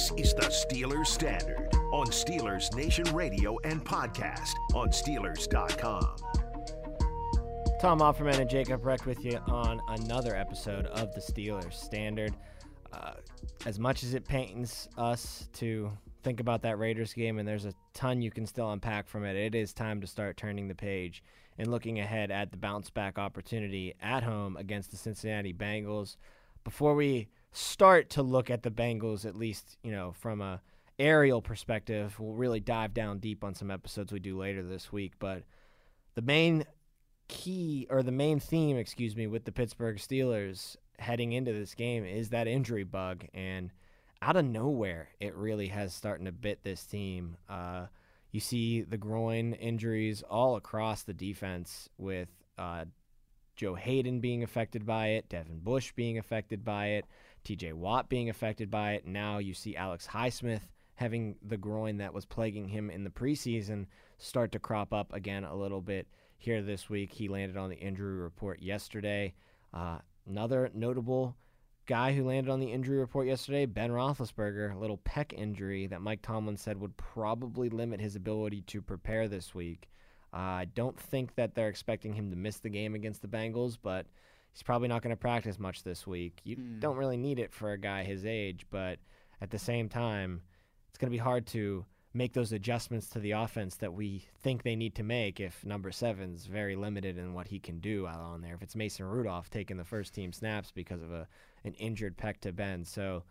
This is the Steelers Standard on Steelers Nation Radio and podcast on Steelers.com. Tom Offerman and Jacob Recht with you on another episode of the Steelers Standard. Uh, as much as it pains us to think about that Raiders game, and there's a ton you can still unpack from it, it is time to start turning the page and looking ahead at the bounce back opportunity at home against the Cincinnati Bengals. Before we start to look at the Bengals, at least you know from a aerial perspective, we'll really dive down deep on some episodes we do later this week. But the main key or the main theme, excuse me, with the Pittsburgh Steelers heading into this game is that injury bug and out of nowhere, it really has starting to bit this team. Uh, you see the groin injuries all across the defense with uh, Joe Haden being affected by it, Devin Bush being affected by it, TJ Watt being affected by it. Now you see Alex Highsmith having the groin that was plaguing him in the preseason start to crop up again a little bit here this week. He landed on the injury report yesterday. Uh, another notable guy who landed on the injury report yesterday, Ben Roethlisberger, a little pec injury that Mike Tomlin said would probably limit his ability to prepare this week. Uh, I don't think that they're expecting him to miss the game against the Bengals, but he's probably not going to practice much this week. You Hmm. don't really need it for a guy his age, but at the same time, it's going to be hard to make those adjustments to the offense that we think they need to make if number seven's very limited in what he can do out on there. If it's Mason Rudolph taking the first team snaps because of a an injured pec to Ben, so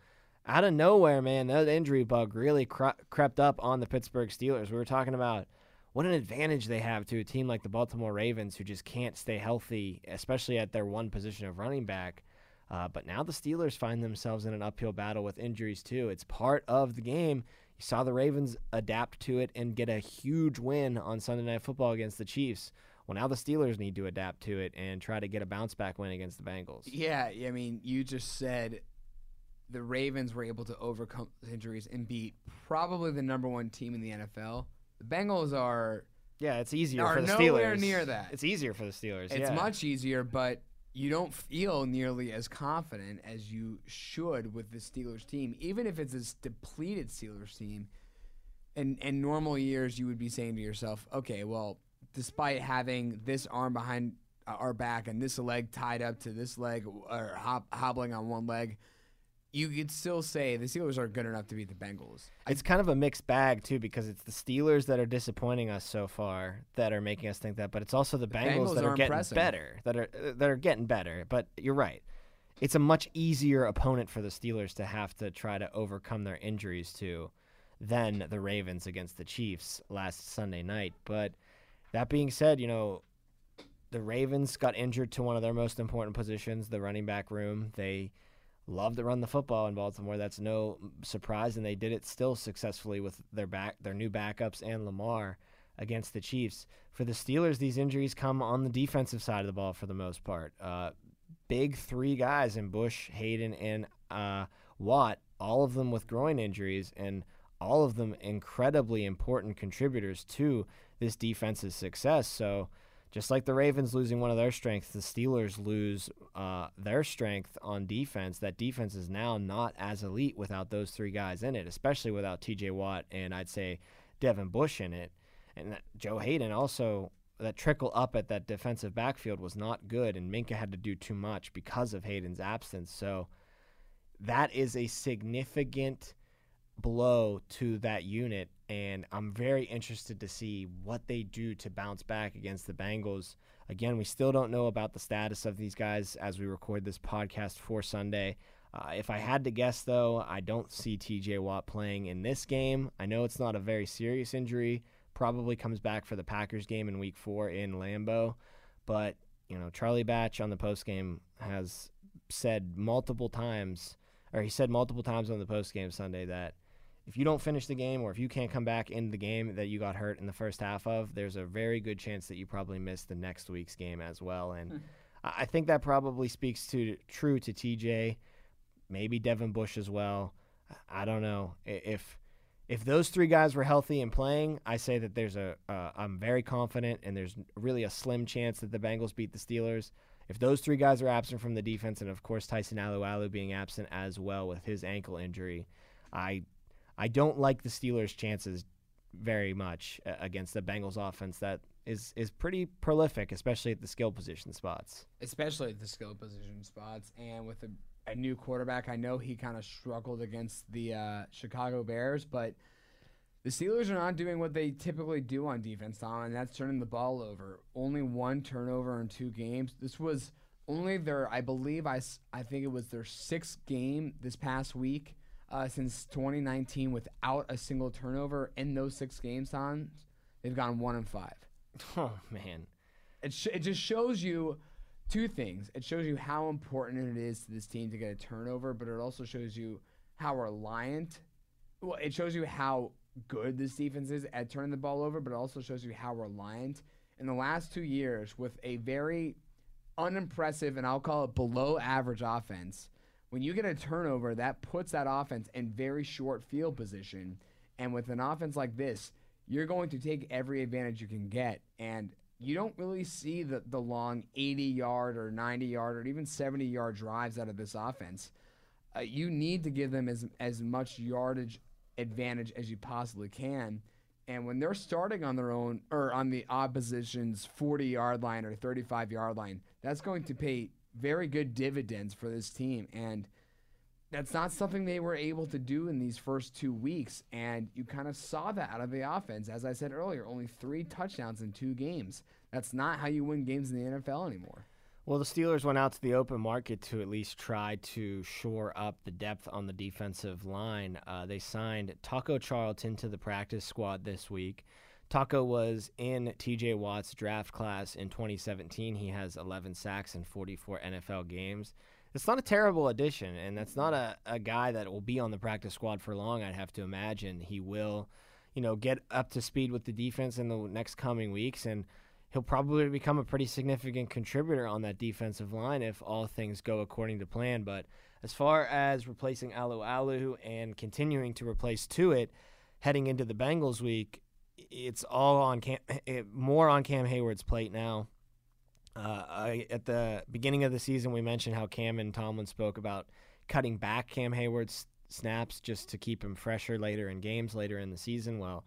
out of nowhere, man, that injury bug really cre- crept up on the Pittsburgh Steelers. We were talking about what an advantage they have to a team like the Baltimore Ravens who just can't stay healthy, especially at their one position of running back. Uh, but now the Steelers find themselves in an uphill battle with injuries too. It's part of the game. You saw the Ravens adapt to it and get a huge win on Sunday Night Football against the Chiefs. Well, now the Steelers need to adapt to it and try to get a bounce back win against the Bengals. Yeah, I mean, you just said the Ravens were able to overcome injuries and beat probably the number one team in the NFL. The Bengals are. Yeah, it's easier Are for the Steelers. nowhere near that. It's easier for the Steelers. It's yeah. much easier, but you don't feel nearly as confident as you should with the Steelers team, even if it's a depleted Steelers team. And in normal years, you would be saying to yourself, "Okay, well, despite having this arm behind uh, our back and this leg tied up to this leg or hop, hobbling on one leg." You could still say the Steelers are good enough to beat the Bengals. It's kind of a mixed bag too because it's the Steelers that are disappointing us so far that are making us think that, but it's also the Bengals, Bengals that are, are getting impressing. better, that are uh, that are getting better. But you're right. It's a much easier opponent for the Steelers to have to try to overcome their injuries to than the Ravens against the Chiefs last Sunday night. But that being said, you know, the Ravens got injured to one of their most important positions, the running back room. They love to run the football in Baltimore. That's no surprise, and they did it still successfully with their back, their new backups and Lamar against the Chiefs. For the Steelers, these injuries come on the defensive side of the ball for the most part. Uh, big three guys in Bush, Haden, and uh, Watt, all of them with groin injuries, and all of them incredibly important contributors to this defense's success. So just like the Ravens losing one of their strengths, the Steelers lose uh, their strength on defense. That defense is now not as elite without those three guys in it, especially without T.J. Watt and I'd say Devin Bush in it, and Joe Haden also. That trickle up at that defensive backfield was not good, and Minkah had to do too much because of Haden's absence. So that is a significant blow to that unit and I'm very interested to see what they do to bounce back against the Bengals. Again, we still don't know about the status of these guys as we record this podcast for Sunday. Uh, if I had to guess, though, I don't see TJ Watt playing in this game. I know it's not a very serious injury. Probably comes back for the Packers game in Week Four in Lambeau, but you know Charlie Batch on the post game has said multiple times, or he said multiple times on the post game Sunday that if you don't finish the game or if you can't come back in the game that you got hurt in the first half of, there's a very good chance that you probably miss the next week's game as well. And I I think that probably speaks to true to TJ, maybe Devin Bush as well. I don't know if if those three guys were healthy and playing. I say that there's a uh, I'm very confident and there's really a slim chance that the Bengals beat the Steelers. If those three guys are absent from the defense, and of course Tyson Alualu being absent as well with his ankle injury, I I don't like the Steelers' chances very much uh, against the Bengals offense that is is pretty prolific, especially at the skill position spots. especially at the skill position spots. And with a, a new quarterback, I know he kind of struggled against the uh, Chicago Bears, but the Steelers are not doing what they typically do on defense, Tom, and that's turning the ball over. Only one turnover in two games. This was only their, I believe, I I think it was their sixth game this past week uh, since 2019 without a single turnover. In those six games, Tom, they've gone one and five Oh man, it, sh- it just shows you two things. It shows you how important it is to this team to get a turnover, but it also shows you how reliant. Well, it shows you how good this defense is at turning the ball over, but it also shows you how reliant in the last two years with a very unimpressive and I'll call it below average offense. When you get a turnover, that puts that offense in very short field position. And with an offense like this, you're going to take every advantage you can get. And you don't really see the, the long 80 yard or 90 yard or even 70 yard drives out of this offense. Uh, you need to give them as, as much yardage advantage as you possibly can. And when they're starting on their own or on the opposition's 40 yard line or 35 yard line, that's going to pay very good dividends for this team. And that's not something they were able to do in these first two weeks. And you kind of saw that out of the offense. As I said earlier, only three touchdowns in two games. That's not how you win games in the NFL anymore. Well, the Steelers went out to the open market to at least try to shore up the depth on the defensive line. Uh, they signed Taco Charlton to the practice squad this week. Taco was in TJ Watt's draft class in 2017. He has 11 sacks in 44 NFL games. It's not a terrible addition, and that's not a, a guy that will be on the practice squad for long, I'd have to imagine. He will, you know, get up to speed with the defense in the next coming weeks, and he'll probably become a pretty significant contributor on that defensive line if all things go according to plan. But as far as replacing Alualu and continuing to replace Tuitt heading into the Bengals week, it's all on Cam, it, more on Cam Hayward's plate now. Uh, I, at the beginning of the season, we mentioned how Cam and Tomlin spoke about cutting back Cam Hayward's snaps just to keep him fresher later in games later in the season. Well,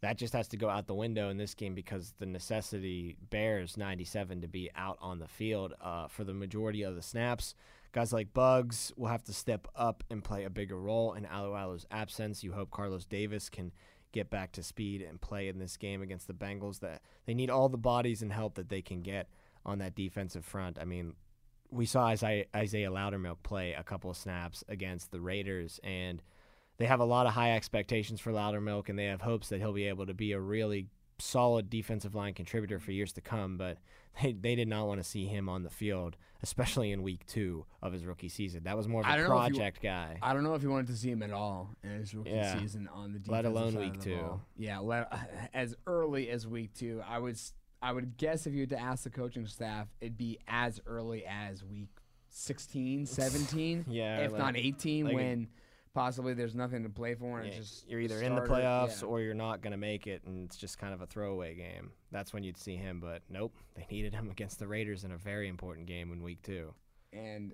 that just has to go out the window in this game because the necessity bears 97 to be out on the field uh, for the majority of the snaps. Guys like Buggs will have to step up and play a bigger role in Alualu's absence. You hope Carlos Davis can get back to speed and play in this game against the Bengals. That they need all the bodies and help that they can get on that defensive front. I mean, we saw Isaiah, Isaiah Loudermilk play a couple of snaps against the Raiders, and they have a lot of high expectations for Loudermilk, and they have hopes that he'll be able to be a really solid defensive line contributor for years to come. But they, they did not want to see him on the field, especially in week two of his rookie season. That was more of a if you- project guy. I don't know if you wanted to see him at all in his rookie Yeah. season on the defensive Let alone side week two. ball. Yeah, let, as early as week two. I would I would guess if you had to ask the coaching staff, it'd be as early as week 16, 17, Yeah, if like- not 18, like a- when possibly there's nothing to play for and Yeah, just you're either in the playoffs yeah. or you're not going to make it, and it's just kind of a throwaway game. That's when you'd see him, but nope, they needed him against the Raiders in a very important game in week two. and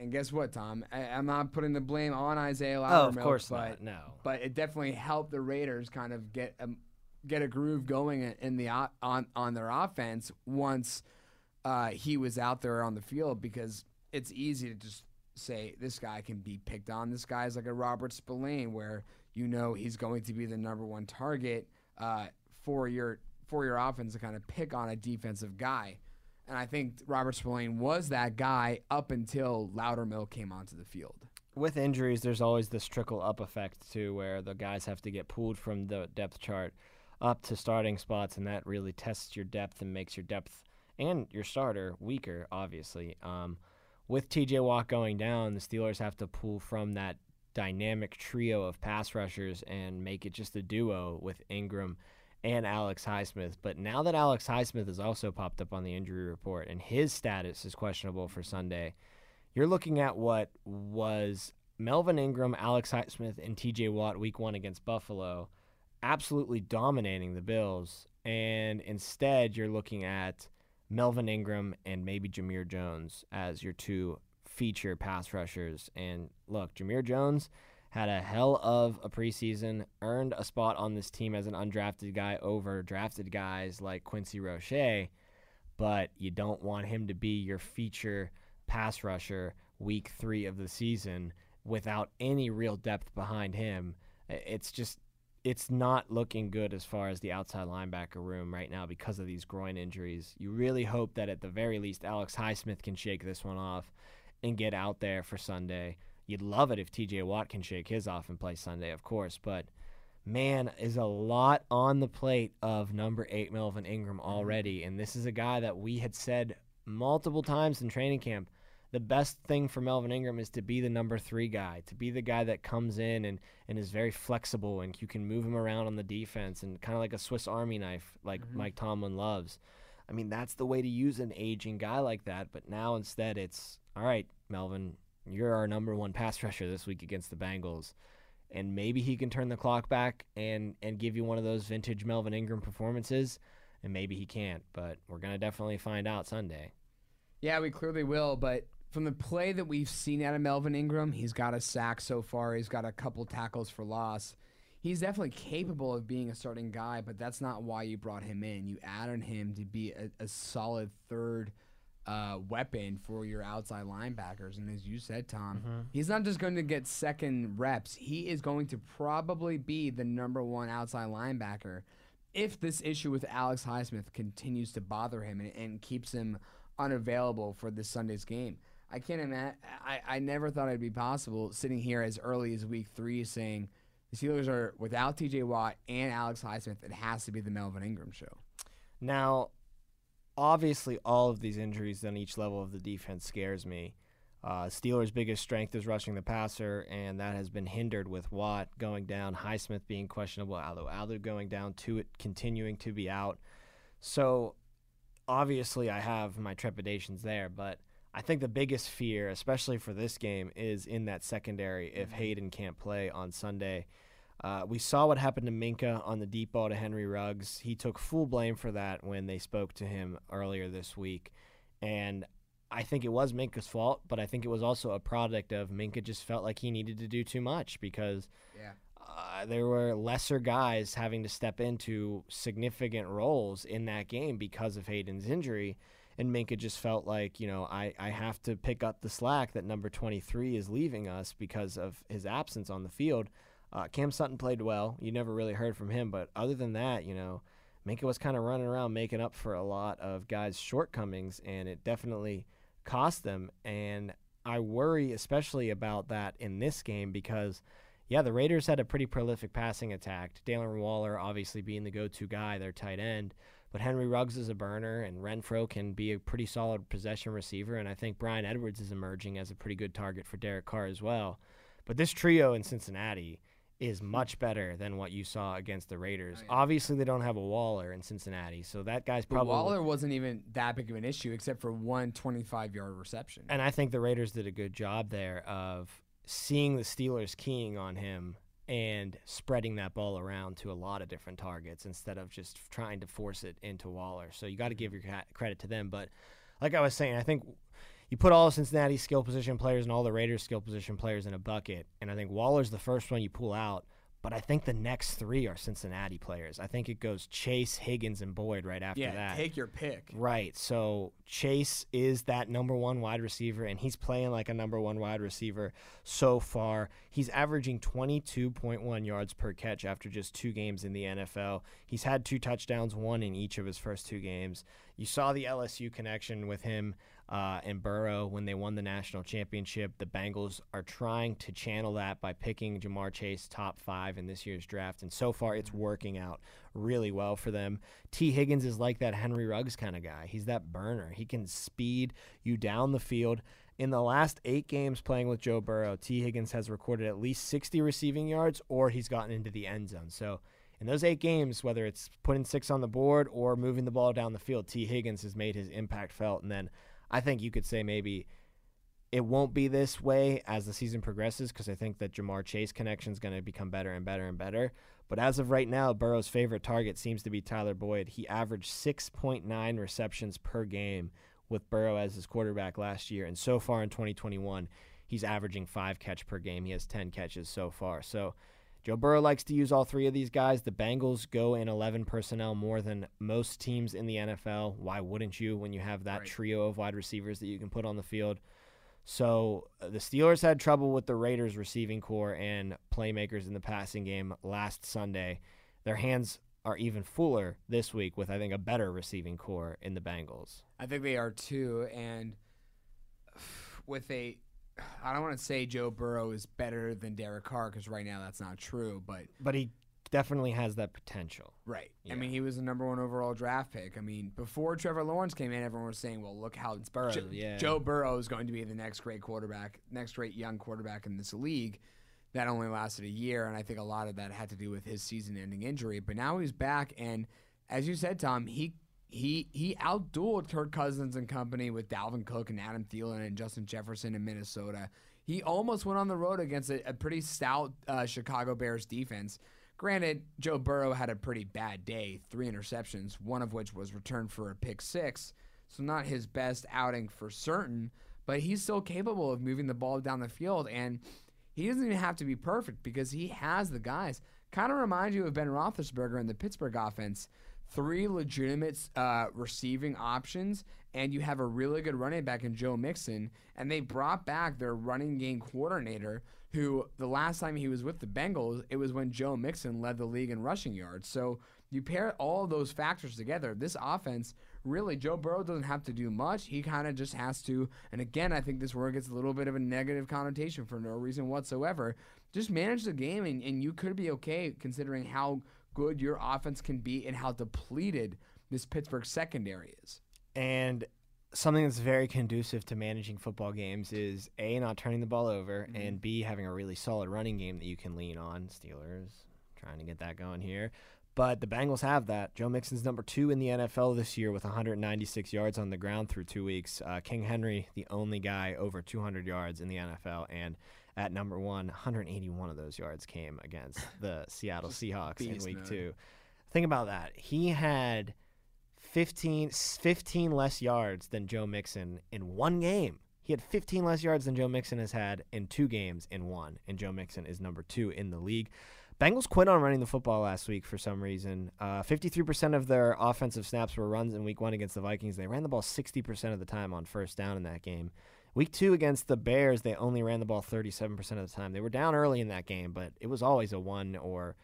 and guess what, Tom? I, I'm not putting the blame on Isaiah Loudermilk, Oh, of course but not. No. but it definitely helped the Raiders kind of get a, get a groove going in- in the on on their offense once uh, he was out there on the field because it's easy to just say this guy can be picked on. This guy is like a Robert Spillane where you know he's going to be the number one target uh, for your for your offense to kind of pick on a defensive guy. And I think Robert Spillane was that guy up until Loudermilk came onto the field. With injuries, there's always this trickle up effect too, where the guys have to get pulled from the depth chart up to starting spots, and that really tests your depth and makes your depth and your starter weaker. Obviously, um, with T.J. Watt going down, the Steelers have to pull from that dynamic trio of pass rushers and make it just a duo with Ingram and Alex Highsmith. But now that Alex Highsmith has also popped up on the injury report and his status is questionable for Sunday, you're looking at what was Melvin Ingram, Alex Highsmith, and TJ Watt week one against Buffalo, absolutely dominating the Bills. And instead, you're looking at Melvin Ingram and maybe Jamir Jones as your two feature pass rushers. And look, Jamir Jones had a hell of a preseason, earned a spot on this team as an undrafted guy over drafted guys like Quincy Roche, but you don't want him to be your feature pass rusher week three of the season without any real depth behind him. It's just it's not looking good as far as the outside linebacker room right now because of these groin injuries. You really hope that at the very least Alex Highsmith can shake this one off and get out there for Sunday. You'd love it if TJ Watt can shake his off and play Sunday, of course, but man, is a lot on the plate of number eight Melvin Ingram mm-hmm. already. And this is a guy that we had said multiple times in training camp the best thing for Melvin Ingram is to be the number three guy, to be the guy that comes in and, and is very flexible and you can move him around on the defense and kind of like a Swiss Army knife, like mm-hmm. Mike Tomlin loves. I mean, that's the way to use an aging guy like that. But now instead, it's all right, Melvin, you're our number one pass rusher this week against the Bengals. And maybe he can turn the clock back and, and give you one of those vintage Melvin Ingram performances. And maybe he can't, but we're going to definitely find out Sunday. Yeah, we clearly will. But from the play that we've seen out of Melvin Ingram, he's got a sack so far. He's got a couple tackles for loss. He's definitely capable of being a starting guy, but that's not why you brought him in. You added him to be a, a solid third uh, weapon for your outside linebackers. And as you said, Tom, mm-hmm. he's not just going to get second reps. He is going to probably be the number one outside linebacker if this issue with Alex Highsmith continues to bother him and, and keeps him unavailable for this Sunday's game. I can't imagine. I, I never thought it'd be possible sitting here as early as week three saying the Steelers are without TJ Watt and Alex Highsmith. It has to be the Melvin Ingram show. Now, obviously, all of these injuries on each level of the defense scares me. Uh, Steelers' biggest strength is rushing the passer, and that has been hindered with Watt going down, Highsmith being questionable, Alualu going down, Tuitt continuing to be out. So, obviously, I have my trepidations there, but I think the biggest fear, especially for this game, is in that secondary if mm-hmm. Haden can't play on Sunday. Uh, we saw what happened to Minkah on the deep ball to Henry Ruggs. He took full blame for that when they spoke to him earlier this week. And I think it was Minkah's fault, but I think it was also a product of Minkah just felt like he needed to do too much because yeah. uh, there were lesser guys having to step into significant roles in that game because of Haden's injury and Minkah just felt like, you know, I, I have to pick up the slack that number 23 is leaving us because of his absence on the field. Uh, Cam Sutton played well. You never really heard from him, but other than that, you know, Minkah was kind of running around making up for a lot of guys' shortcomings, and it definitely cost them. And I worry especially about that in this game because, yeah, the Raiders had a pretty prolific passing attack. Darren Waller obviously being the go-to guy, their tight end. But Henry Ruggs is a burner, and Renfrow can be a pretty solid possession receiver. And I think Bryan Edwards is emerging as a pretty good target for Derek Carr as well. But this trio in Cincinnati is much better than what you saw against the Raiders. Oh, yeah. Obviously, they don't have a Waller in Cincinnati, so that guy's probably. But Waller wasn't even that big of an issue, except for one 25 yard reception. And I think the Raiders did a good job there of seeing the Steelers keying on him and spreading that ball around to a lot of different targets instead of just trying to force it into Waller. So you got to give mm-hmm. your credit to them. But like I was saying, I think you put all Cincinnati skill position players and all the Raiders skill position players in a bucket, and I think Waller's the first one you pull out but I think the next three are Cincinnati players. I think it goes Chase, Higgins, and Boyd right after yeah, that. take your pick. Right. So Chase is that number one wide receiver, and he's playing like a number one wide receiver so far. He's averaging 22.1 yards per catch after just two games in the NFL. He's had two touchdowns, one in each of his first two games. You saw the LSU connection with him uh, and Burrow when they won the national championship. The Bengals are trying to channel that by picking Ja'Marr Chase top five in this year's draft, and so far it's working out really well for them. Tee Higgins is like that Henry Ruggs kind of guy. He's that burner. He can speed you down the field. In the last eight games playing with Joe Burrow, Tee Higgins has recorded at least 60 receiving yards or he's gotten into the end zone. So in those eight games, whether it's putting six on the board or moving the ball down the field, Tee Higgins has made his impact felt. And then I think you could say maybe it won't be this way as the season progresses because I think that Ja'Marr Chase connection is going to become better and better and better. But as of right now, Burrow's favorite target seems to be Tyler Boyd. He averaged 6.9 receptions per game with Burrow as his quarterback last year, and so far in 2021, he's averaging five catch per game. He has 10 catches so far. So Joe Burrow likes to use all three of these guys. The Bengals go in 11 personnel more than most teams in the NFL. Why wouldn't you when you have that Right. trio of wide receivers that you can put on the field? So uh, the Steelers had trouble with the Raiders receiving corps and playmakers in the passing game last Sunday. Their hands are even fuller this week with I think a better receiving corps in the Bengals. I think they are too. And with a, I don't want to say Joe Burrow is better than Derek Carr because right now that's not true. But But he definitely has that potential. right, Yeah. I mean he was the number one overall draft pick. I mean before Trevor Lawrence came in, everyone was saying, "Well, look how It's Burrow, Jo- yeah. Joe Burrow is going to be the next great quarterback, next great young quarterback in this league." That only lasted a year, and I think a lot of that had to do with his season-ending injury. But now he's back, and as you said, Tom, he he he outdueled Kirk Cousins and company with Dalvin Cook and Adam Thielen and Justin Jefferson in Minnesota. He almost went on the road against a, a pretty stout uh, Chicago Bears defense. Granted, Joe Burrow had a pretty bad day, three interceptions, one of which was returned for a pick six. So not his best outing for certain, but he's still capable of moving the ball down the field and he doesn't even have to be perfect because he has the guys. Kind of reminds you of Ben Roethlisberger in the Pittsburgh offense. Three legitimate uh, receiving options, and you have a really good running back in Joe Mixon. And they brought back their running game coordinator, who the last time he was with the Bengals, it was when Joe Mixon led the league in rushing yards. So you pair all those factors together, this offense really Joe Burrow doesn't have to do much. He kind of just has to. And again, I think this word gets a little bit of a negative connotation for no reason whatsoever. Just manage the game, and, and you could be okay considering how good your offense can be and how depleted this Pittsburgh secondary is. And something that's very conducive to managing football games is A, not turning the ball over, Mm-hmm. and B, having a really solid running game that you can lean on. Steelers trying to get that going here. But the Bengals have that. Joe Mixon's number two in the NFL this year with 196 yards on the ground through two weeks. Uh, King Henry, the only guy over 200 yards in the NFL. And at number one, 181 of those yards came against the Seattle Seahawks in week two. Think about that. He had 15, 15 less yards than Joe Mixon in one game. He had 15 less yards than Joe Mixon has had in two games in one, and Joe Mixon is number two in the league. Bengals quit on running the football last week for some reason. Uh, 53% of their offensive snaps were runs in week one against the Vikings. They ran the ball 60% of the time on first down in that game. Week two against the Bears, they only ran the ball 37% of the time. They were down early in that game, but it was always a one or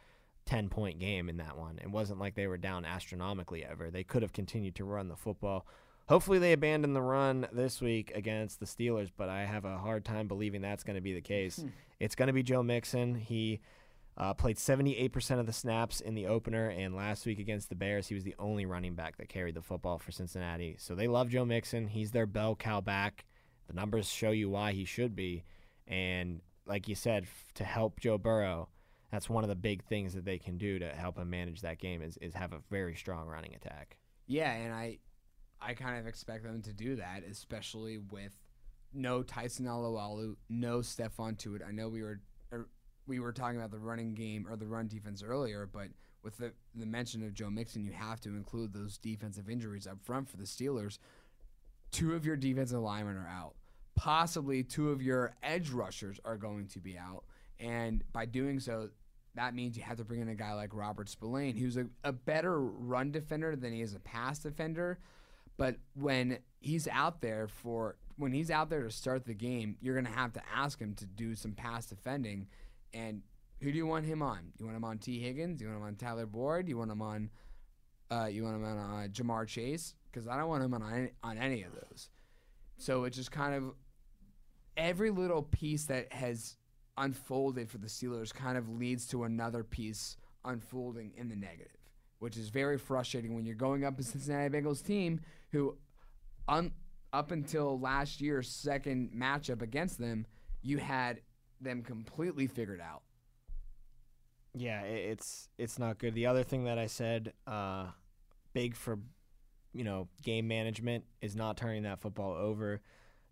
10 point game in that one. It wasn't like they were down astronomically ever. They could have continued to run the football. Hopefully, they abandon the run this week against the Steelers, but I have a hard time believing that's going to be the case. It's going to be Joe Mixon. He uh, played 78% of the snaps in the opener, and last week against the Bears, he was the only running back that carried the football for Cincinnati. So they love Joe Mixon. He's their bell cow back. The numbers show you why he should be. And like you said, f- to help Joe Burrow, that's one of the big things that they can do to help him manage that game is, is have a very strong running attack. Yeah, and I I kind of expect them to do that, especially with no Tyson Alualu, no Stephon Tuitt. I know we were er, we were talking about the running game or the run defense earlier, but with the the mention of Joe Mixon, you have to include those defensive injuries up front for the Steelers. Two of your defensive linemen are out. Possibly two of your edge rushers are going to be out, and by doing so, that means you have to bring in a guy like Robert Spillane, who's a, a better run defender than he is a pass defender. But when he's out there for when he's out there to start the game, you're gonna have to ask him to do some pass defending. And who do you want him on? You want him on Tee Higgins? You want him on Tyler Boyd? You want him on? Uh, you want him on uh, Ja'Marr Chase? Because I don't want him on any, on any of those. So it's just kind of every little piece that has unfolded for the Steelers kind of leads to another piece unfolding in the negative, which is very frustrating when you're going up a Cincinnati Bengals team who, un, up until last year's second matchup against them, you had them completely figured out. Yeah, it's it's not good. The other thing that I said, uh, big for you know game management, is not turning that football over.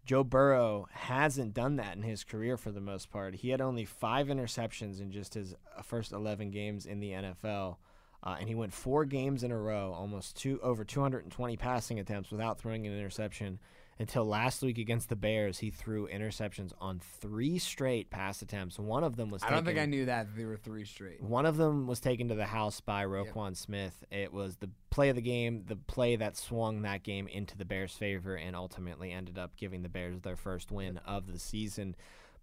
Joe Burrow hasn't done that in his career for the most part. He had only five interceptions in just his uh, first 11 games in the NFL, uh, and he went four games in a row, almost two over 220 passing attempts without throwing an interception. Until last week against the Bears. He threw interceptions on three straight pass attempts. One of them was. I taken, don't think I knew that there were three straight. One of them was taken to the house by Roquan Smith. It was the play of the game, the play that swung that game into the Bears' favor, and ultimately ended up giving the Bears their first win of the season.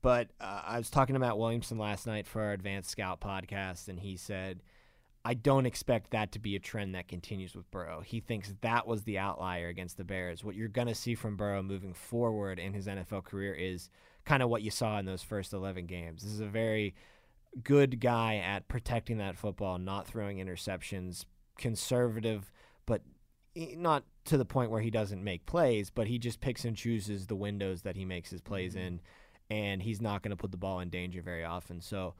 But uh, I was talking to Matt Williamson last night for our Advanced Scout podcast, and he said I don't expect that to be a trend that continues with Burrow. He thinks that was the outlier against the Bears. What you're going to see from Burrow moving forward in his NFL career is kind of what you saw in those first 11 games. This is a very good guy at protecting that football, not throwing interceptions, conservative, but not to the point where he doesn't make plays, but he just picks and chooses the windows that he makes his plays mm-hmm. in, and he's not going to put the ball in danger very often. So,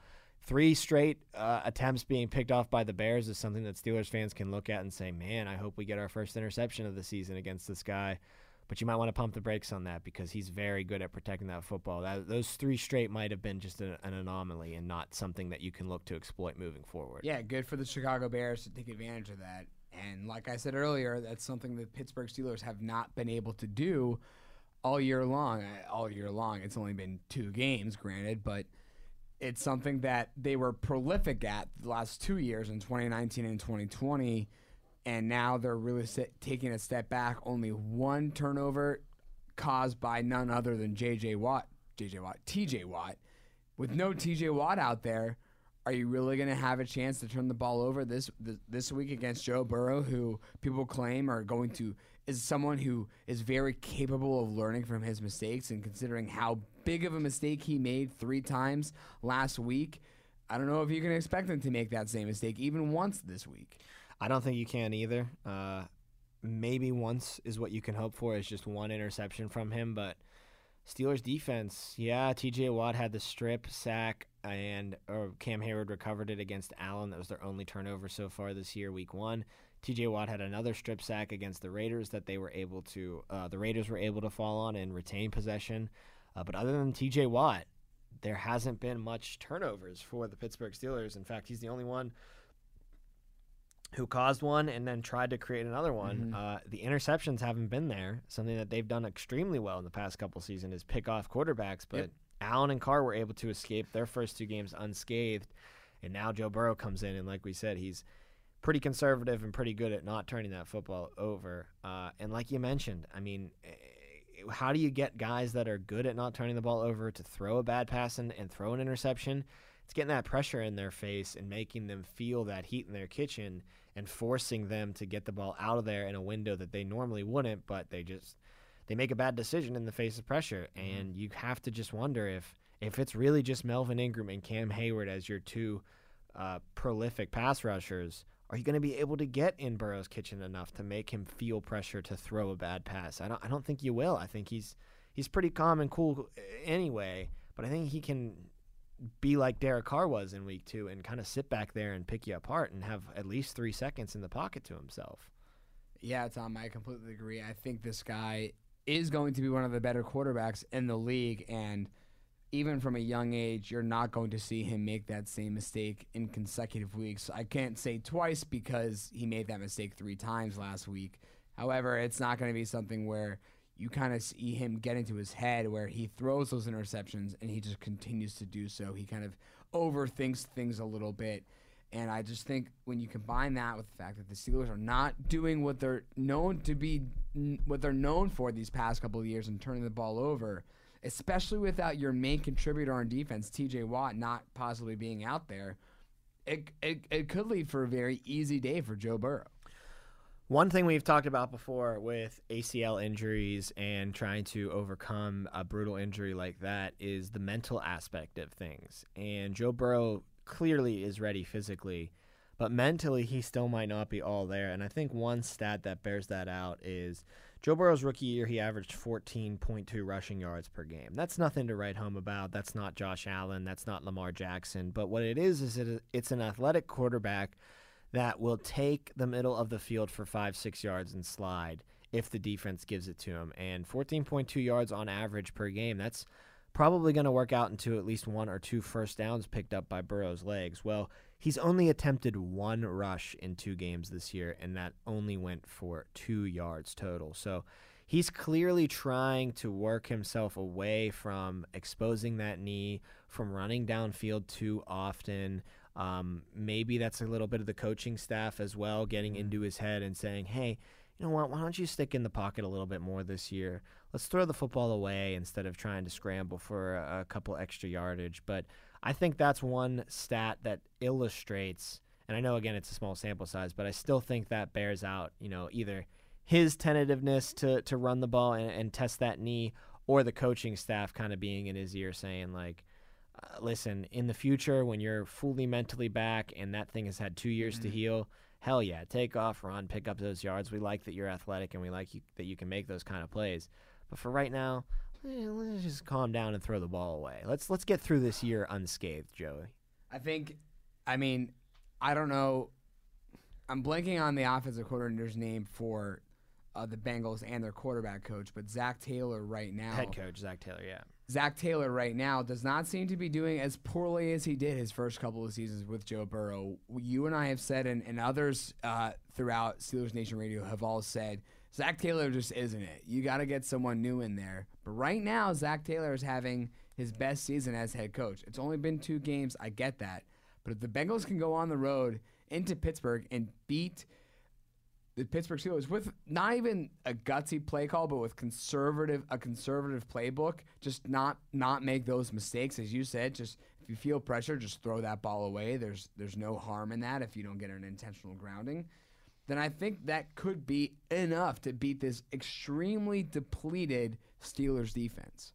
three straight uh, attempts being picked off by the Bears is something that Steelers fans can look at and say, man, I hope we get our first interception of the season against this guy. But you might want to pump the brakes on that because he's very good at protecting that football. That, those three straight might have been just a, an anomaly and not something that you can look to exploit moving forward. Yeah, good for the Chicago Bears to take advantage of that. And like I said earlier, that's something the Pittsburgh Steelers have not been able to do all year long. All year long, it's only been two games, granted, but – it's something that they were prolific at the last two years in 2019 and 2020, and now they're really taking a step back. Only one turnover caused by none other than J.J. Watt, J.J. Watt, T.J. Watt. With no T.J. Watt out there, are you really going to have a chance to turn the ball over this this week against Joe Burrow, who people claim are going to is someone who is very capable of learning from his mistakes and considering how big of a mistake he made three times last week. I don't know if you can expect him to make that same mistake even once this week. I don't think you can either. Uh, maybe once is what you can hope for is just one interception from him, but Steelers defense, yeah, TJ Watt had the strip sack and or Cam Hayward recovered it against Allen. That was their only turnover so far this year, week one. TJ Watt had another strip sack against the Raiders that they were able to, uh, the Raiders were able to fall on and retain possession. Uh, but other than TJ Watt, there hasn't been much turnovers for the Pittsburgh Steelers. In fact, he's the only one who caused one and then tried to create another one. Mm-hmm. Uh, the interceptions haven't been there. Something that they've done extremely well in the past couple seasons is pick off quarterbacks. But yep. Allen and Carr were able to escape their first two games unscathed, and now Joe Burrow comes in and, like we said, he's pretty conservative and pretty good at not turning that football over. Uh, and like you mentioned, I mean, how do you get guys that are good at not turning the ball over to throw a bad pass and, and throw an interception? It's getting that pressure in their face and making them feel that heat in their kitchen and forcing them to get the ball out of there in a window that they normally wouldn't, but they just they make a bad decision in the face of pressure. Mm-hmm. And you have to just wonder if if it's really just Melvin Ingram and Cam Hayward as your two uh, prolific pass rushers are you going to be able to get in Burrow's kitchen enough to make him feel pressure to throw a bad pass? I don't. I don't think you will. I think he's he's pretty calm and cool uh, anyway. But I think he can be like Derek Carr was in Week Two and kind of sit back there and pick you apart and have at least three seconds in the pocket to himself. Yeah, Tom, I completely agree. I think this guy is going to be one of the better quarterbacks in the league, and even from a young age, you're not going to see him make that same mistake in consecutive weeks. I can't say twice because he made that mistake three times last week. However, it's not going to be something where you kind of see him get into his head where he throws those interceptions and he just continues to do so. He kind of overthinks things a little bit. And I just think when you combine that with the fact that the Steelers are not doing what they're known to be, what they're known for these past couple of years and turning the ball over – especially without your main contributor on defense, TJ Watt, not possibly being out there, it, it, it could lead for a very easy day for Joe Burrow. One thing we've talked about before with ACL injuries and trying to overcome a brutal injury like that is the mental aspect of things. And Joe Burrow clearly is ready physically, but mentally he still might not be all there. And I think one stat that bears that out is Joe Burrow's rookie year, he averaged 14.2 rushing yards per game. That's nothing to write home about. That's not Josh Allen. That's not Lamar Jackson. But what it is, is it, it's an athletic quarterback that will take the middle of the field for five, six yards and slide if the defense gives it to him. And 14.2 yards on average per game, that's probably going to work out into at least one or two first downs picked up by Burrow's legs. Well, He's only attempted one rush in two games this year, and that only went for two yards total. So he's clearly trying to work himself away from exposing that knee, from running downfield too often. Um, maybe that's a little bit of the coaching staff as well, getting Mm-hmm. into his head and saying, hey, you know what? Why don't you stick in the pocket a little bit more this year? Let's throw the football away instead of trying to scramble for a, a couple extra yardage. But I think that's one stat that illustrates, and I know again it's a small sample size, but I still think that bears out, you know, either his tentativeness to, to run the ball and, and test that knee, or the coaching staff kind of being in his ear saying, like, uh, listen, in the future, when you're fully mentally back and that thing has had two years to heal, hell yeah, take off, run, pick up those yards. We like that you're athletic and we like you, that you can make those kind of plays. But for right now, eh, let's just calm down and throw the ball away. Let's let's get through this year unscathed, Joey. I think, I mean, I don't know. I'm blanking on the offensive coordinator's name for uh, the Bengals and their quarterback coach, but Zac Taylor right now, Head coach Zac Taylor, yeah. Zac Taylor right now does not seem to be doing as poorly as he did his first couple of seasons with Joe Burrow. You and I have said, and, and others uh, throughout Steelers Nation Radio have all said, Zac Taylor just isn't it. You got to get someone new in there. But right now, Zac Taylor is having his best season as head coach. It's only been two games. I get that. But if the Bengals can go on the road into Pittsburgh and beat the Pittsburgh Steelers with not even a gutsy play call, but with conservative a conservative playbook. Just not not make those mistakes, as you said. Just if you feel pressure, just throw that ball away. There's there's no harm in that if you don't get an intentional grounding. Then I think that could be enough to beat this extremely depleted Steelers defense.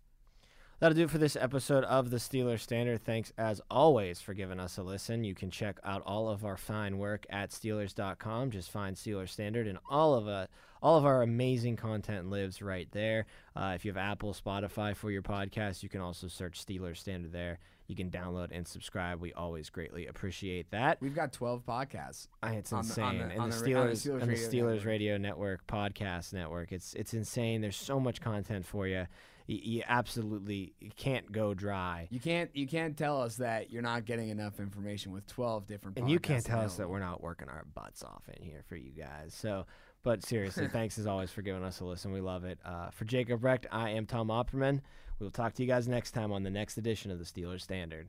That'll do it for this episode of the Steelers Standard. Thanks, as always, for giving us a listen. You can check out all of our fine work at Steelers.com. Just find Steelers Standard, and all of it, all of our amazing content lives right there. Uh, if you have Apple, Spotify for your podcast, you can also search Steelers Standard there. You can download and subscribe. We always greatly appreciate that. We've got 12 podcasts. Uh, It's on the- insane, the- and the the ra- on the Steelers, Steelers and the Radio Steelers Network. Radio Network podcast network. It's it's insane. There's so much content for you. You, absolutely can't go dry. You can't you can't tell us that you're not getting enough information with 12 different. And you can't tell us that we're not working our butts off in here for you guys. So, but seriously, thanks as always for giving us a listen. We love it. Uh, for Jacob Recht, I am Tom Opperman. We'll talk to you guys next time on the next edition of the Steelers Standard.